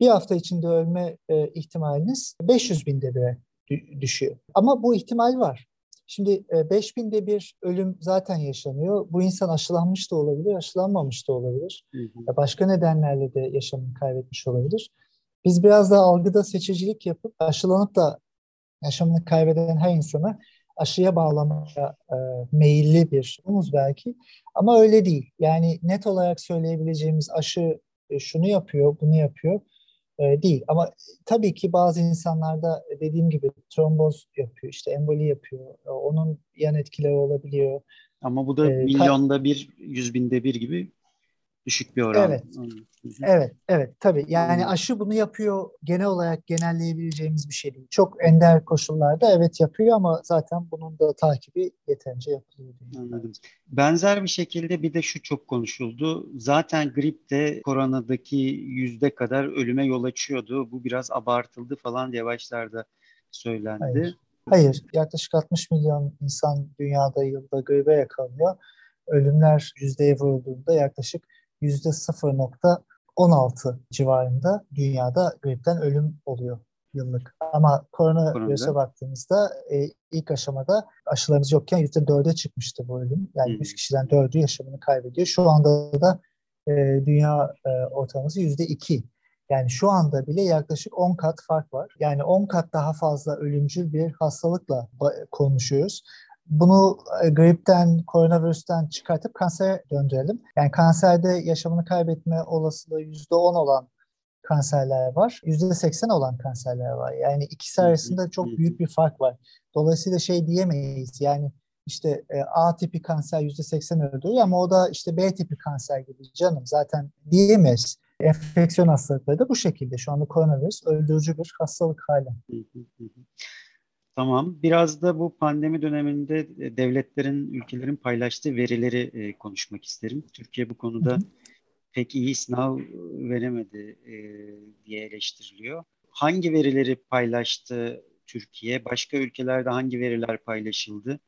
bir hafta içinde ölme e, ihtimaliniz 500 binde bire düşüyor. Ama bu ihtimal var. Şimdi e, 5 binde bir ölüm zaten yaşanıyor. Bu insan aşılanmış da olabilir, aşılanmamış da olabilir. Hı hı. Başka nedenlerle de yaşamını kaybetmiş olabilir. Biz biraz da algıda seçicilik yapıp aşılanıp da yaşamını kaybeden her insana aşıya bağlamaya e, meyilli bir umuz belki. Ama öyle değil. Yani net olarak söyleyebileceğimiz aşı e, şunu yapıyor, bunu yapıyor e, değil. Ama tabii ki bazı insanlarda dediğim gibi tromboz yapıyor, işte emboli yapıyor. E, onun yan etkileri olabiliyor. Ama bu da e, milyonda bir, yüz binde bir gibi Düşük bir oran. Evet. Evet, evet tabii. Yani aşı bunu yapıyor genel olarak genelleyebileceğimiz bir şey değil. Çok ender koşullarda evet yapıyor ama zaten bunun da takibi yeterince yapılıyor. Anladım. Benzer bir şekilde bir de şu çok konuşuldu. Zaten grip de koronadaki yüzde kadar ölüme yol açıyordu. Bu biraz abartıldı falan diye başlarda söylendi. Hayır. Hayır, yaklaşık 60 milyon insan dünyada yılda gribe yakalanıyor. Ölümler yüzdeye vurulduğunda yaklaşık %0.16 civarında dünyada gripten ölüm oluyor yıllık. Ama koronavirüse baktığımızda e, ilk aşamada aşılarımız yokken yüzde dörde çıkmıştı bu ölüm. Yani hmm. 100 kişiden dördü yaşamını kaybediyor. Şu anda da e, dünya e, ortalaması yüzde iki. Yani şu anda bile yaklaşık 10 kat fark var. Yani 10 kat daha fazla ölümcül bir hastalıkla konuşuyoruz. Bunu e, gripten, koronavirüsten çıkartıp kansere döndürelim. Yani kanserde yaşamını kaybetme olasılığı %10 olan kanserler var. %80 olan kanserler var. Yani ikisi arasında çok büyük bir fark var. Dolayısıyla şey diyemeyiz. Yani işte e, A tipi kanser %80 öldürüyor ama o da işte B tipi kanser gibi canım zaten diyemeyiz. Enfeksiyon hastalıkları da bu şekilde. Şu anda koronavirüs öldürücü bir hastalık hali. Tamam. Biraz da bu pandemi döneminde e, devletlerin, ülkelerin paylaştığı verileri e, konuşmak isterim. Türkiye bu konuda pek iyi sınav veremedi e, diye eleştiriliyor. Hangi verileri paylaştı Türkiye? Başka ülkelerde hangi veriler paylaşıldı?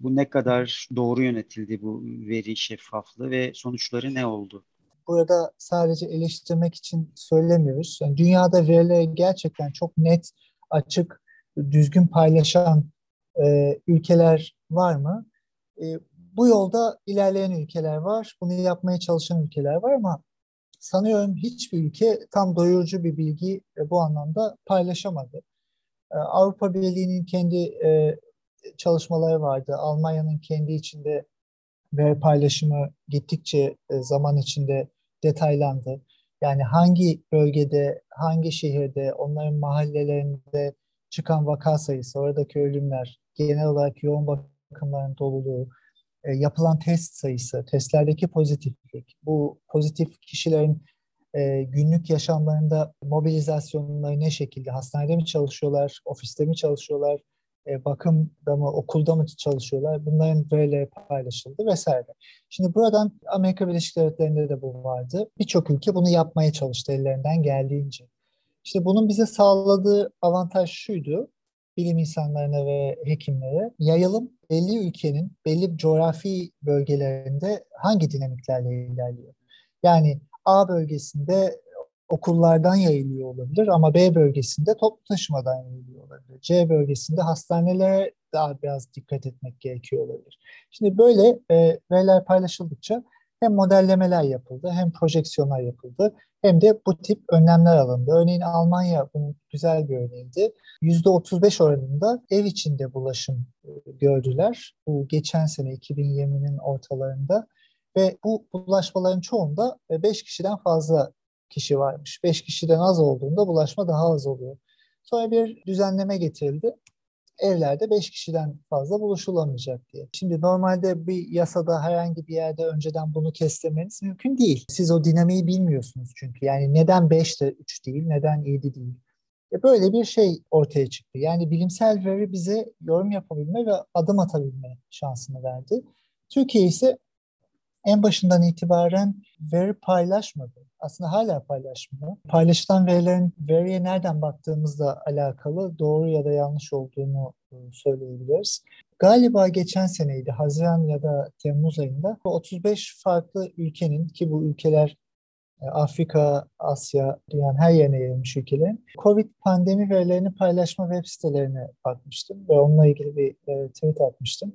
Bu ne kadar doğru yönetildi bu veri şeffaflığı ve sonuçları ne oldu? Burada sadece eleştirmek için söylemiyoruz. Yani dünyada veriler gerçekten çok net, açık düzgün paylaşan e, ülkeler var mı? E, bu yolda ilerleyen ülkeler var, bunu yapmaya çalışan ülkeler var ama sanıyorum hiçbir ülke tam doyurucu bir bilgi e, bu anlamda paylaşamadı. E, Avrupa Birliği'nin kendi e, çalışmaları vardı. Almanya'nın kendi içinde veri paylaşımı gittikçe e, zaman içinde detaylandı. Yani hangi bölgede, hangi şehirde, onların mahallelerinde çıkan vaka sayısı, oradaki ölümler, genel olarak yoğun bakımların doluluğu, e, yapılan test sayısı, testlerdeki pozitiflik, bu pozitif kişilerin e, günlük yaşamlarında mobilizasyonları ne şekilde, hastanede mi çalışıyorlar, ofiste mi çalışıyorlar, e, bakımda mı, okulda mı çalışıyorlar, bunların verileri paylaşıldı vesaire. Şimdi buradan Amerika Birleşik Devletleri'nde de bu vardı. Birçok ülke bunu yapmaya çalıştı ellerinden geldiğince. İşte bunun bize sağladığı avantaj şuydu. Bilim insanlarına ve hekimlere yayılım belli ülkenin belli coğrafi bölgelerinde hangi dinamiklerle ilerliyor. Yani A bölgesinde okullardan yayılıyor olabilir ama B bölgesinde toplu taşımadan yayılıyor olabilir. C bölgesinde hastanelere daha biraz dikkat etmek gerekiyor olabilir. Şimdi böyle e, veriler paylaşıldıkça hem modellemeler yapıldı hem projeksiyonlar yapıldı hem de bu tip önlemler alındı. Örneğin Almanya bunun güzel bir örneğiydi. %35 oranında ev içinde bulaşım e, gördüler. Bu geçen sene 2020'nin ortalarında ve bu bulaşmaların çoğunda 5 e, kişiden fazla kişi varmış. 5 kişiden az olduğunda bulaşma daha az oluyor. Sonra bir düzenleme getirildi evlerde 5 kişiden fazla buluşulamayacak diye. Şimdi normalde bir yasada herhangi bir yerde önceden bunu kestirmeniz mümkün değil. Siz o dinamiği bilmiyorsunuz çünkü. Yani neden 5 de 3 değil, neden 7 değil. E böyle bir şey ortaya çıktı. Yani bilimsel veri bize yorum yapabilme ve adım atabilme şansını verdi. Türkiye ise en başından itibaren veri paylaşmadı. Aslında hala paylaşmıyor. Paylaşılan verilerin veriye nereden baktığımızla alakalı doğru ya da yanlış olduğunu e, söyleyebiliriz. Galiba geçen seneydi, Haziran ya da Temmuz ayında 35 farklı ülkenin ki bu ülkeler e, Afrika, Asya, dünyanın her yerine yayılmış ülkelerin COVID pandemi verilerini paylaşma web sitelerine bakmıştım ve onunla ilgili bir e, tweet atmıştım.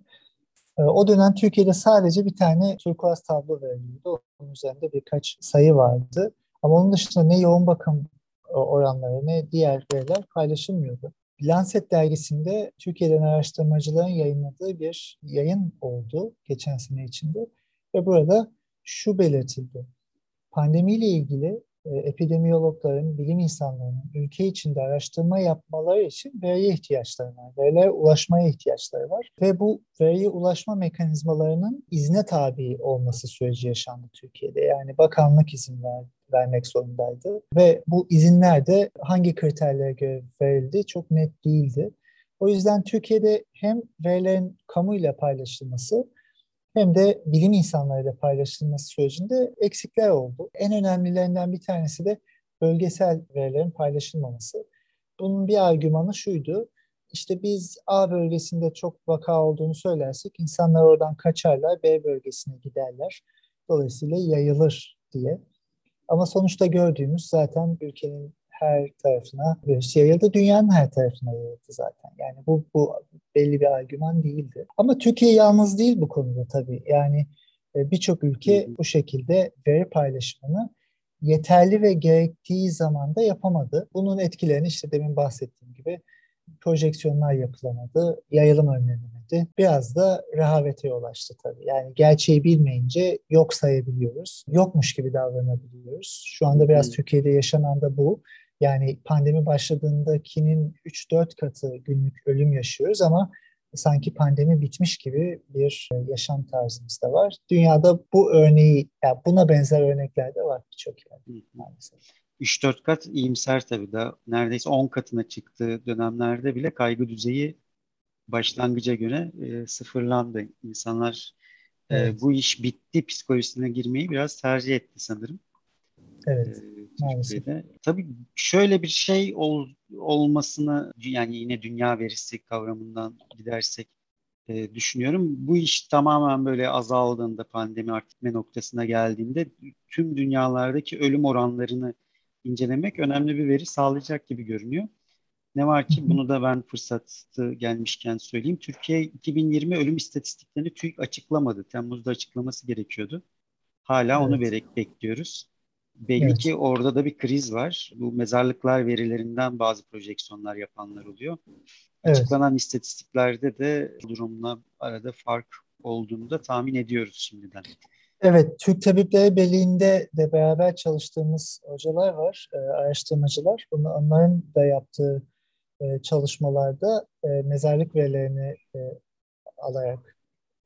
Ee, o dönem Türkiye'de sadece bir tane turkuaz tablo veriliyordu. Onun üzerinde birkaç sayı vardı. Ama onun dışında ne yoğun bakım e, oranları ne diğer veriler paylaşılmıyordu. Lancet dergisinde Türkiye'den araştırmacıların yayınladığı bir yayın oldu geçen sene içinde ve burada şu belirtildi. Pandemiyle ilgili epidemiyologların, bilim insanlarının ülke içinde araştırma yapmaları için veriye ihtiyaçları var. Verilere ulaşmaya ihtiyaçları var. Ve bu veriye ulaşma mekanizmalarının izne tabi olması süreci yaşandı Türkiye'de. Yani bakanlık izin verdi vermek zorundaydı. Ve bu izinler de hangi kriterlere göre verildi çok net değildi. O yüzden Türkiye'de hem verilerin kamuyla paylaşılması hem de bilim insanlarıyla paylaşılması sürecinde eksikler oldu. En önemlilerinden bir tanesi de bölgesel verilerin paylaşılmaması. Bunun bir argümanı şuydu. İşte biz A bölgesinde çok vaka olduğunu söylersek insanlar oradan kaçarlar, B bölgesine giderler. Dolayısıyla yayılır diye. Ama sonuçta gördüğümüz zaten ülkenin her tarafına virüs yayıldı. Dünyanın her tarafına yayıldı zaten. Yani bu, bu belli bir argüman değildi. Ama Türkiye yalnız değil bu konuda tabii. Yani e, birçok ülke bu şekilde veri paylaşımını yeterli ve gerektiği zamanda yapamadı. Bunun etkilerini işte demin bahsettiğim gibi projeksiyonlar yapılamadı, yayılım önlenemedi. Biraz da rehavete yol açtı tabii. Yani gerçeği bilmeyince yok sayabiliyoruz. Yokmuş gibi davranabiliyoruz. Şu anda biraz Türkiye'de yaşanan da bu. Yani pandemi başladığındakinin 3-4 katı günlük ölüm yaşıyoruz ama sanki pandemi bitmiş gibi bir yaşam tarzımız da var. Dünyada bu örneği, yani buna benzer örnekler de var birçok yerde maalesef. 3-4 kat iyimser tabii da neredeyse 10 katına çıktığı dönemlerde bile kaygı düzeyi başlangıca göre e, sıfırlandı. İnsanlar e, evet. e, bu iş bitti psikolojisine girmeyi biraz tercih etti sanırım. Evet. E, Türkiye'de. Tabii şöyle bir şey ol, olmasını yani yine dünya verisi kavramından gidersek e, düşünüyorum. Bu iş tamamen böyle azaldığında pandemi artık ne noktasına geldiğinde tüm dünyalardaki ölüm oranlarını incelemek önemli bir veri sağlayacak gibi görünüyor. Ne var ki bunu da ben fırsatı gelmişken söyleyeyim. Türkiye 2020 ölüm istatistiklerini TÜİK açıklamadı. Temmuz'da açıklaması gerekiyordu. Hala evet. onu bekliyoruz. Belli evet. ki orada da bir kriz var. Bu mezarlıklar verilerinden bazı projeksiyonlar yapanlar oluyor. Evet. Açıklanan istatistiklerde de durumla arada fark olduğunu da tahmin ediyoruz şimdiden. Evet, Türk Tabipleri Birliği'nde de beraber çalıştığımız hocalar var, e, araştırmacılar. Bunu onların da yaptığı e, çalışmalarda e, mezarlık verilerini e, alarak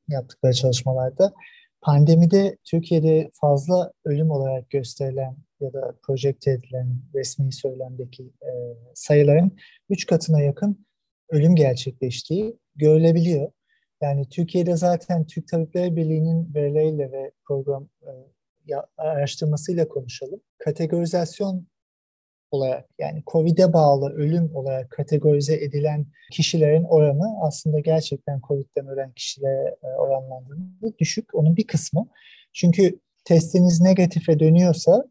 yaptıkları çalışmalarda pandemide Türkiye'de fazla ölüm olarak gösterilen ya da projekte edilen resmi söylemdeki e, sayıların 3 katına yakın ölüm gerçekleştiği görülebiliyor. Yani Türkiye'de zaten Türk Tabipleri Birliği'nin verileriyle ve program e, araştırmasıyla konuşalım. Kategorizasyon olarak yani COVID'e bağlı ölüm olarak kategorize edilen kişilerin oranı aslında gerçekten COVID'den ölen kişilere e, oranlandığında düşük. Onun bir kısmı. Çünkü testiniz negatife dönüyorsa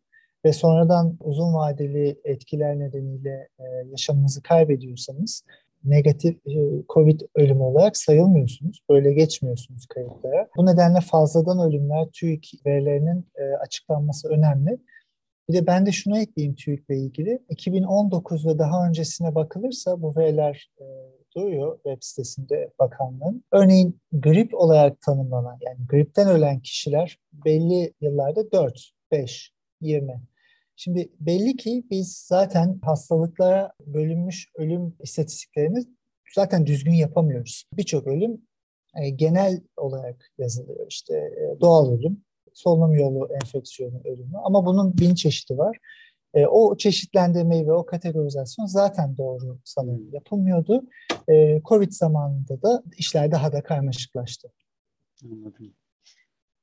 ve sonradan uzun vadeli etkiler nedeniyle e, yaşamınızı kaybediyorsanız negatif e, COVID ölümü olarak sayılmıyorsunuz. Böyle geçmiyorsunuz kayıtlara. Bu nedenle fazladan ölümler TÜİK verilerinin açıklanması önemli. Bir de ben de şunu ekleyeyim TÜİK'le ilgili. 2019 ve daha öncesine bakılırsa bu veriler e, duruyor web sitesinde bakanlığın. Örneğin grip olarak tanımlanan yani gripten ölen kişiler belli yıllarda 4, 5, 20 Şimdi belli ki biz zaten hastalıklara bölünmüş ölüm istatistiklerini zaten düzgün yapamıyoruz. Birçok ölüm e, genel olarak yazılıyor. İşte e, doğal ölüm, solunum yolu enfeksiyonu ölümü ama bunun bin çeşidi var. E, o çeşitlendirmeyi ve o kategorizasyon zaten doğru sanırım hmm. yapılmıyordu. E, Covid zamanında da işler daha da karmaşıklaştı. Anladım.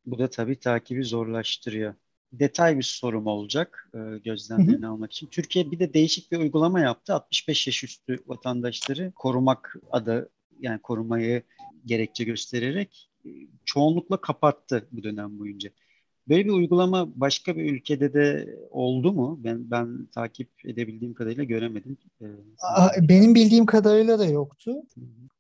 Bu da tabii takibi zorlaştırıyor detay bir sorum olacak e, gözlemlerini hı hı. almak için. Türkiye bir de değişik bir uygulama yaptı. 65 yaş üstü vatandaşları korumak adı yani korumayı gerekçe göstererek çoğunlukla kapattı bu dönem boyunca. Böyle bir uygulama başka bir ülkede de oldu mu? Ben ben takip edebildiğim kadarıyla göremedim. Ee, Benim bildiğim kadarıyla da yoktu.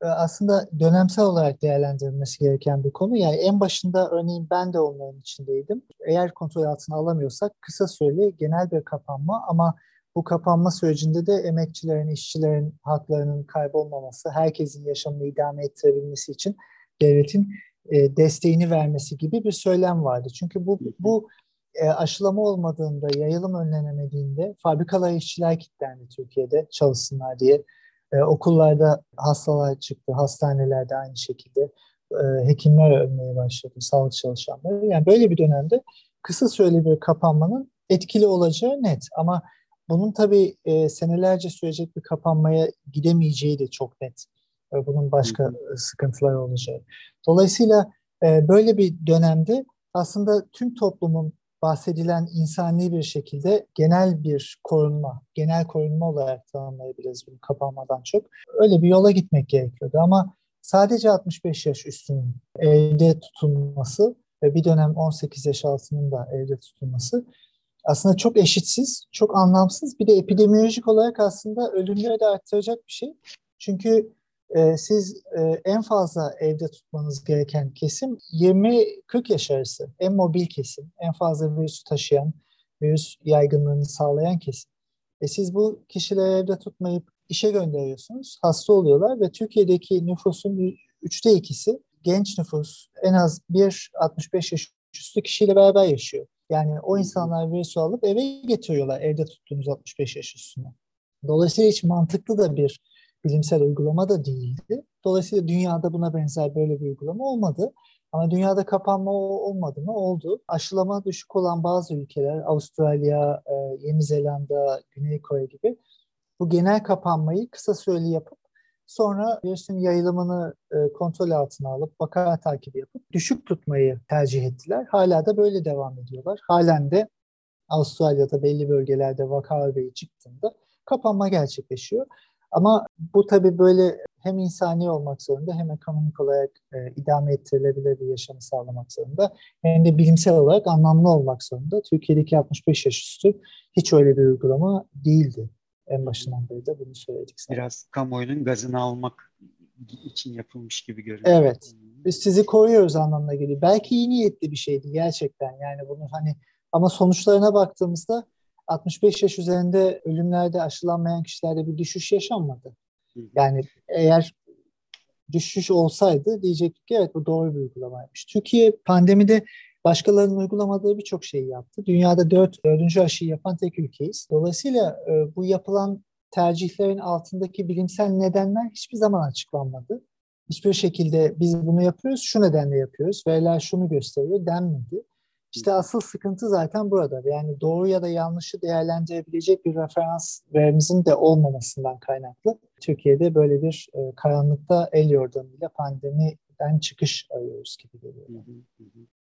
Ee, aslında dönemsel olarak değerlendirilmesi gereken bir konu. Yani en başında örneğin ben de onların içindeydim. Eğer kontrol altına alamıyorsak kısa süreli genel bir kapanma ama bu kapanma sürecinde de emekçilerin, işçilerin haklarının kaybolmaması, herkesin yaşamını idame ettirebilmesi için devletin e, desteğini vermesi gibi bir söylem vardı. Çünkü bu bu e, aşılama olmadığında, yayılım önlenemediğinde fabrikalara işçiler kilitlendi Türkiye'de çalışsınlar diye. E, okullarda hastalar çıktı, hastanelerde aynı şekilde e, hekimler ölmeye başladı, sağlık çalışanları. Yani böyle bir dönemde kısa süreli bir kapanmanın etkili olacağı net. Ama bunun tabii e, senelerce sürecek bir kapanmaya gidemeyeceği de çok net. Bunun başka sıkıntılar olacağı. Dolayısıyla e, böyle bir dönemde aslında tüm toplumun bahsedilen insani bir şekilde genel bir korunma, genel korunma olarak tanımlayabiliriz bunu kapanmadan çok. Öyle bir yola gitmek gerekiyordu ama sadece 65 yaş üstünün evde tutulması ve bir dönem 18 yaş altının da evde tutulması aslında çok eşitsiz, çok anlamsız. Bir de epidemiolojik olarak aslında ölümleri de arttıracak bir şey. Çünkü e, siz e, en fazla evde tutmanız gereken kesim 20-40 yaş arası. En mobil kesim, en fazla virüs taşıyan, virüs yaygınlığını sağlayan kesim. E siz bu kişileri evde tutmayıp işe gönderiyorsunuz, hasta oluyorlar ve Türkiye'deki nüfusun üçte ikisi genç nüfus en az bir 65 yaş üstü kişiyle beraber yaşıyor. Yani o insanlar virüsü alıp eve getiriyorlar evde tuttuğunuz 65 yaş üstüne. Dolayısıyla hiç mantıklı da bir bilimsel uygulama da değildi. Dolayısıyla dünyada buna benzer böyle bir uygulama olmadı. Ama dünyada kapanma olmadı mı? Oldu. Aşılama düşük olan bazı ülkeler, Avustralya, e, Yeni Zelanda, Güney Kore gibi bu genel kapanmayı kısa süreli yapıp sonra virüsün yayılımını e, kontrol altına alıp vaka takibi yapıp düşük tutmayı tercih ettiler. Hala da böyle devam ediyorlar. Halen de Avustralya'da belli bölgelerde vaka örneği çıktığında kapanma gerçekleşiyor. Ama bu tabii böyle hem insani olmak zorunda hem ekonomik olarak e, idame ettirilebilir bir yaşamı sağlamak zorunda hem de bilimsel olarak anlamlı olmak zorunda. Türkiye'deki 65 yaş üstü hiç öyle bir uygulama değildi. En başından beri de bunu söyledik. Sana. Biraz kamuoyunun gazını almak için yapılmış gibi görünüyor. Evet. Biz sizi koruyoruz anlamına geliyor. Belki iyi niyetli bir şeydi gerçekten. Yani bunu hani ama sonuçlarına baktığımızda 65 yaş üzerinde ölümlerde aşılanmayan kişilerde bir düşüş yaşanmadı. Yani eğer düşüş olsaydı diyecektik ki evet bu doğru bir uygulamaymış. Türkiye pandemide başkalarının uygulamadığı birçok şeyi yaptı. Dünyada dört, dördüncü aşıyı yapan tek ülkeyiz. Dolayısıyla e, bu yapılan tercihlerin altındaki bilimsel nedenler hiçbir zaman açıklanmadı. Hiçbir şekilde biz bunu yapıyoruz, şu nedenle yapıyoruz, veriler şunu gösteriyor denmedi. İşte asıl sıkıntı zaten burada. Yani doğru ya da yanlışı değerlendirebilecek bir referans verimizin de olmamasından kaynaklı. Türkiye'de böyle bir e, karanlıkta el yordamıyla pandemiden çıkış arıyoruz gibi geliyor.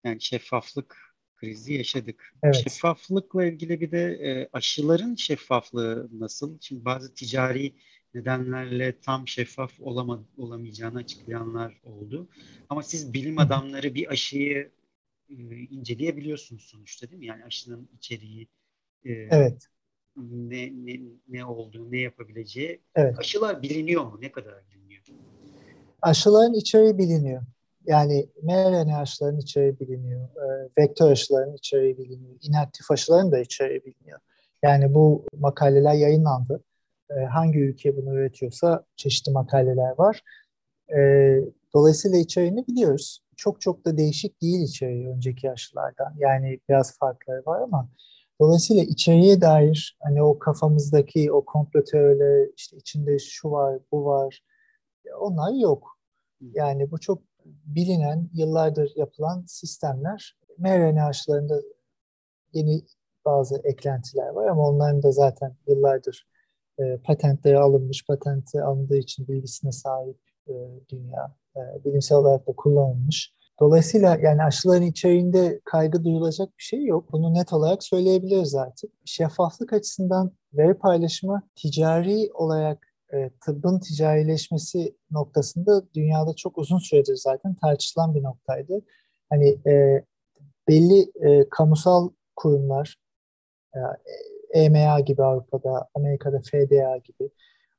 Yani şeffaflık krizi yaşadık. Evet. Şeffaflıkla ilgili bir de e, aşıların şeffaflığı nasıl? Şimdi bazı ticari nedenlerle tam şeffaf olama, olamayacağını açıklayanlar oldu. Ama siz bilim adamları bir aşıyı e, inceleyebiliyorsunuz sonuçta değil mi? Yani aşının içeriği, e, evet. ne, ne, ne olduğu, ne yapabileceği. Evet. Aşılar biliniyor mu? Ne kadar biliniyor? Aşıların içeriği biliniyor. Yani mRNA aşıların içeriği biliniyor. E, vektör aşıların içeriği biliniyor. İnaktif aşıların da içeriği biliniyor. Yani bu makaleler yayınlandı. E, hangi ülke bunu üretiyorsa çeşitli makaleler var. E, dolayısıyla içeriğini biliyoruz çok çok da değişik değil içeriği önceki aşılardan. Yani biraz farkları var ama dolayısıyla içeriğe dair hani o kafamızdaki o komplo teorileri işte içinde şu var, bu var onlar yok. Yani bu çok bilinen, yıllardır yapılan sistemler. mRNA aşılarında yeni bazı eklentiler var ama onların da zaten yıllardır e, patentleri alınmış, patenti alındığı için bilgisine sahip e, dünya e, bilimsel olarak da kullanılmış. Dolayısıyla yani aşıların içeriğinde kaygı duyulacak bir şey yok. Bunu net olarak söyleyebiliriz artık. Şeffaflık açısından veri paylaşımı ticari olarak e, tıbbın ticarileşmesi noktasında dünyada çok uzun süredir zaten tartışılan bir noktaydı. Hani e, belli e, kamusal kurumlar, e, EMA gibi Avrupa'da, Amerika'da FDA gibi e,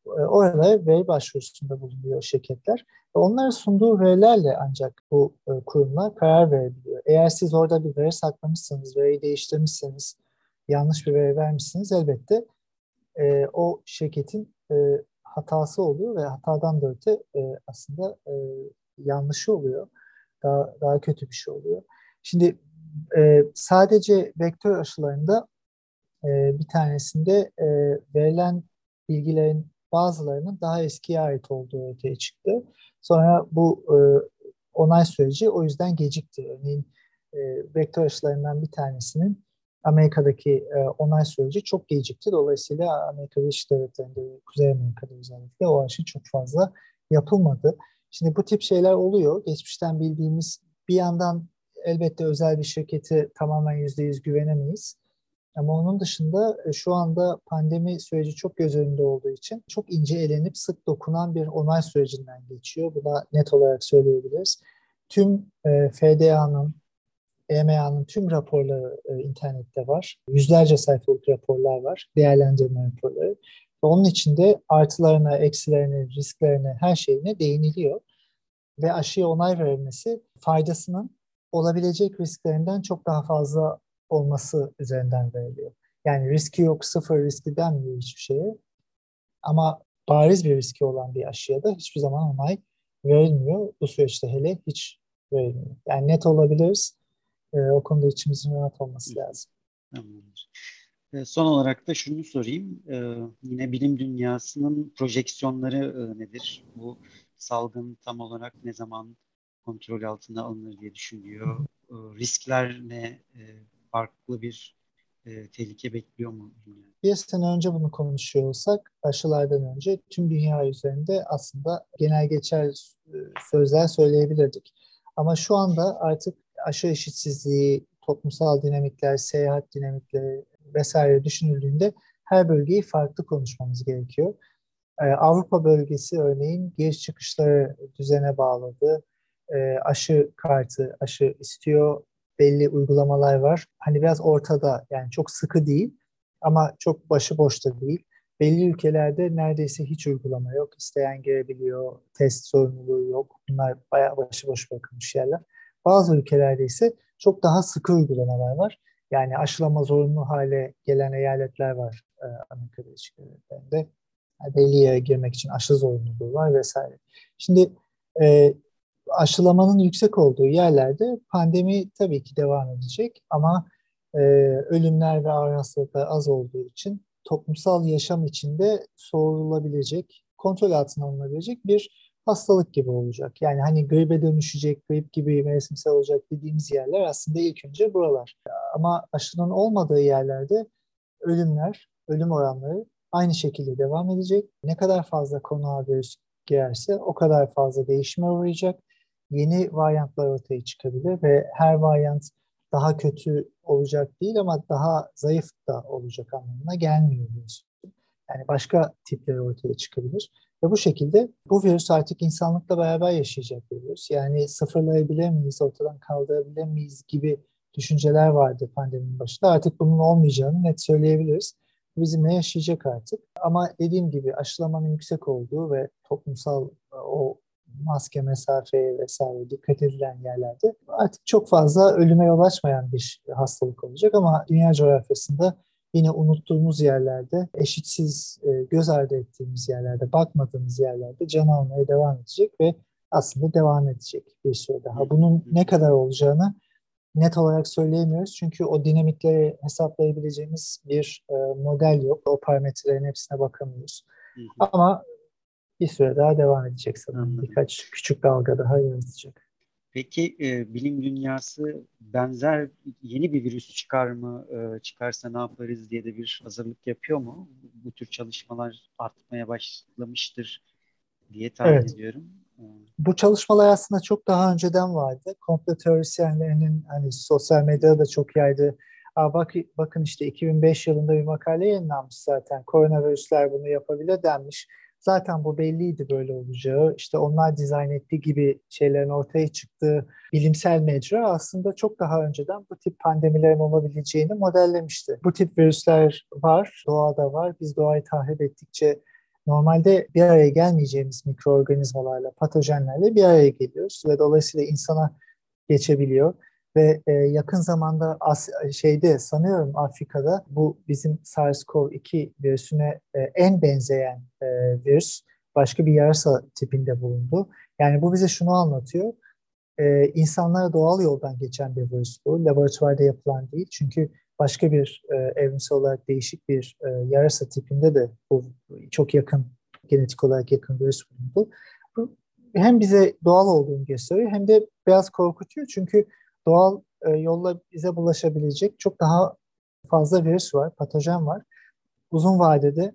orada veri başvurusunda bulunuyor şirketler. Ve onlara sunduğu verilerle ancak bu e, kurumlar karar verebiliyor. Eğer siz orada bir veri saklamışsanız, veriyi değiştirmişseniz, yanlış bir veri vermişsiniz elbette e, o şirketin e, hatası oluyor ve hatadan da öte e, aslında e, yanlışı oluyor. Daha, daha kötü bir şey oluyor. Şimdi e, sadece vektör aşılarında e, bir tanesinde e, verilen bilgilerin bazılarının daha eskiye ait olduğu ortaya çıktı. Sonra bu e, onay süreci o yüzden gecikti. Örneğin e, vektör aşılarından bir tanesinin Amerika'daki e, onay süreci çok gecikti. Dolayısıyla Amerika Birleşik Devletleri'nde Kuzey Amerika'da özellikle o aşı çok fazla yapılmadı. Şimdi bu tip şeyler oluyor. Geçmişten bildiğimiz bir yandan elbette özel bir şirkete tamamen yüzde yüz güvenemeyiz. Ama onun dışında e, şu anda pandemi süreci çok göz önünde olduğu için çok ince elenip sık dokunan bir onay sürecinden geçiyor. Bu da net olarak söyleyebiliriz. Tüm e, FDA'nın, EMA'nın tüm raporları e, internette var. Yüzlerce sayfalık raporlar var, değerlendirme raporları. Onun içinde artılarına, eksilerine, risklerine, her şeyine değiniliyor. Ve aşıya onay verilmesi faydasının olabilecek risklerinden çok daha fazla olması üzerinden veriliyor. Yani riski yok, sıfır riski denmiyor hiçbir şeye. Ama bariz bir riski olan bir aşıya da hiçbir zaman onay verilmiyor. Bu süreçte hele hiç verilmiyor. Yani net olabiliriz. E, o konuda içimizin rahat olması lazım. Tamamdır. E, son olarak da şunu sorayım. E, yine bilim dünyasının projeksiyonları e, nedir? Bu salgın tam olarak ne zaman kontrol altına alınır diye düşünüyor. E, riskler ne? E, farklı bir e, tehlike bekliyor mu dünya? Bir sene önce bunu konuşuyor olsak aşılardan önce tüm dünya üzerinde aslında genel geçer e, sözler söyleyebilirdik. Ama şu anda artık aşı eşitsizliği, toplumsal dinamikler, seyahat dinamikleri vesaire düşünüldüğünde her bölgeyi farklı konuşmamız gerekiyor. Ee, Avrupa bölgesi örneğin giriş çıkışları düzene bağladı. Ee, aşı kartı, aşı istiyor belli uygulamalar var. Hani biraz ortada yani çok sıkı değil ama çok başıboş da değil. Belli ülkelerde neredeyse hiç uygulama yok. İsteyen girebiliyor, test sorumluluğu yok. Bunlar bayağı başıboş bırakılmış yerler. Bazı ülkelerde ise çok daha sıkı uygulamalar var. Yani aşılama zorunlu hale gelen eyaletler var e, Amerika Birleşik Devletleri'nde. Yani belli yere girmek için aşı zorunluluğu var vesaire. Şimdi e, aşılamanın yüksek olduğu yerlerde pandemi tabii ki devam edecek ama e, ölümler ve ağır hastalıklar az olduğu için toplumsal yaşam içinde soğurulabilecek, kontrol altına alınabilecek bir hastalık gibi olacak. Yani hani gribe dönüşecek, grip gibi mevsimsel olacak dediğimiz yerler aslında ilk önce buralar. Ama aşının olmadığı yerlerde ölümler, ölüm oranları aynı şekilde devam edecek. Ne kadar fazla konuğa virüs girerse o kadar fazla değişime uğrayacak yeni varyantlar ortaya çıkabilir ve her varyant daha kötü olacak değil ama daha zayıf da olacak anlamına gelmiyor virüs. Yani başka tipleri ortaya çıkabilir. Ve bu şekilde bu virüs artık insanlıkla beraber yaşayacak bir virüs. Yani sıfırlayabilir miyiz, ortadan kaldırabilir miyiz gibi düşünceler vardı pandeminin başında. Artık bunun olmayacağını net söyleyebiliriz. Bizimle yaşayacak artık. Ama dediğim gibi aşılamanın yüksek olduğu ve toplumsal o maske mesafeye vesaire dikkat edilen yerlerde artık çok fazla ölüme yol açmayan bir hastalık olacak ama dünya coğrafyasında yine unuttuğumuz yerlerde, eşitsiz e, göz ardı ettiğimiz yerlerde, bakmadığımız yerlerde can almaya devam edecek ve aslında devam edecek bir süre daha. Bunun ne kadar olacağını net olarak söyleyemiyoruz. Çünkü o dinamikleri hesaplayabileceğimiz bir e, model yok. O parametrelerin hepsine bakamıyoruz. Ama bir süre daha devam edecek sanırım. Anladım. Birkaç küçük dalga daha yaratacak. Peki e, bilim dünyası benzer yeni bir virüs çıkar mı, e, çıkarsa ne yaparız diye de bir hazırlık yapıyor mu? Bu tür çalışmalar artmaya başlamıştır diye tahmin evet. ediyorum. E, Bu çalışmalar aslında çok daha önceden vardı. Komplo teorisyenlerinin hani sosyal medyada da çok yaydı. Aa, bak, bakın işte 2005 yılında bir makale yayınlanmış zaten. Koronavirüsler bunu yapabilir denmiş Zaten bu belliydi böyle olacağı. İşte onlar dizayn ettiği gibi şeylerin ortaya çıktığı bilimsel mecra aslında çok daha önceden bu tip pandemilerin olabileceğini modellemişti. Bu tip virüsler var, doğada var. Biz doğayı tahrip ettikçe normalde bir araya gelmeyeceğimiz mikroorganizmalarla, patojenlerle bir araya geliyoruz ve dolayısıyla insana geçebiliyor ve e, yakın zamanda As şeyde sanıyorum Afrika'da bu bizim SARS-CoV-2 virüsüne e, en benzeyen e, virüs başka bir yarasa tipinde bulundu. Yani bu bize şunu anlatıyor. e, insanlara doğal yoldan geçen bir virüs bu. Laboratuvarda yapılan değil. Çünkü başka bir e, evrimsel olarak değişik bir e, yarasa tipinde de bu çok yakın, genetik olarak yakın virüs bulundu. Bu hem bize doğal olduğunu gösteriyor hem de biraz korkutuyor. Çünkü doğal e, yolla bize bulaşabilecek çok daha fazla virüs var, patojen var. Uzun vadede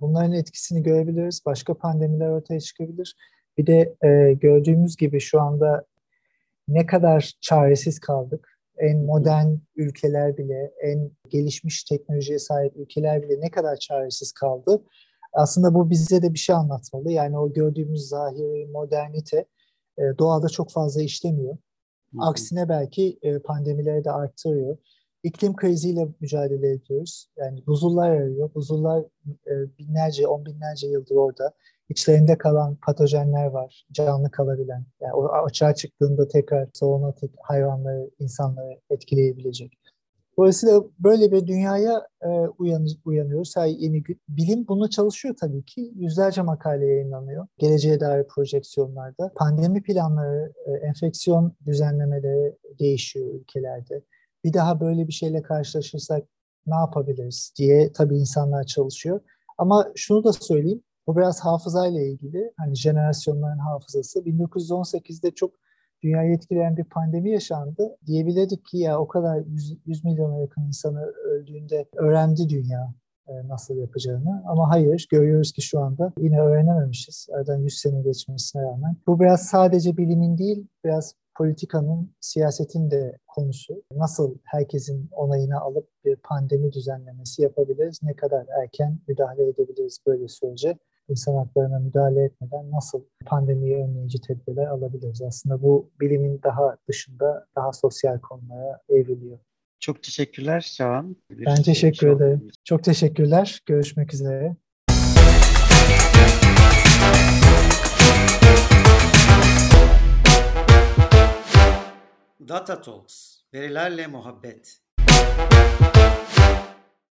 bunların etkisini görebiliriz. Başka pandemiler ortaya çıkabilir. Bir de e, gördüğümüz gibi şu anda ne kadar çaresiz kaldık. En modern ülkeler bile, en gelişmiş teknolojiye sahip ülkeler bile ne kadar çaresiz kaldı. Aslında bu bize de bir şey anlatmalı. Yani o gördüğümüz zahiri modernite e, doğada çok fazla işlemiyor. Aksine belki e, pandemileri de arttırıyor. İklim kriziyle mücadele ediyoruz. Yani buzullar arıyor. Buzullar e, binlerce, on binlerce yıldır orada. İçlerinde kalan patojenler var, canlı kalabilen. Yani o açığa çıktığında tekrar zoonotik hayvanları, insanları etkileyebilecek. Dolayısıyla böyle bir dünyaya e, uyan, uyanıyoruz her yeni gün. Bilim bunu çalışıyor tabii ki. Yüzlerce makale yayınlanıyor. Geleceğe dair projeksiyonlarda. Pandemi planları, e, enfeksiyon düzenlemeleri değişiyor ülkelerde. Bir daha böyle bir şeyle karşılaşırsak ne yapabiliriz diye tabii insanlar çalışıyor. Ama şunu da söyleyeyim, bu biraz hafızayla ilgili. Hani jenerasyonların hafızası. 1918'de çok dünyayı etkileyen bir pandemi yaşandı. Diyebilirdik ki ya o kadar 100, 100 milyona yakın insanı öldüğünde öğrendi dünya e, nasıl yapacağını. Ama hayır, görüyoruz ki şu anda yine öğrenememişiz. Aradan 100 sene geçmesine rağmen. Bu biraz sadece bilimin değil, biraz politikanın, siyasetin de konusu. Nasıl herkesin onayını alıp bir pandemi düzenlemesi yapabiliriz? Ne kadar erken müdahale edebiliriz böyle sürece? İnsan haklarına müdahale etmeden nasıl pandemiyi önleyici tedbirler alabiliriz? Aslında bu bilimin daha dışında daha sosyal konulara evriliyor. Çok teşekkürler Şahan. Ben teşekkür ederim. Çok teşekkürler. Görüşmek üzere. Data Talks, verilerle muhabbet.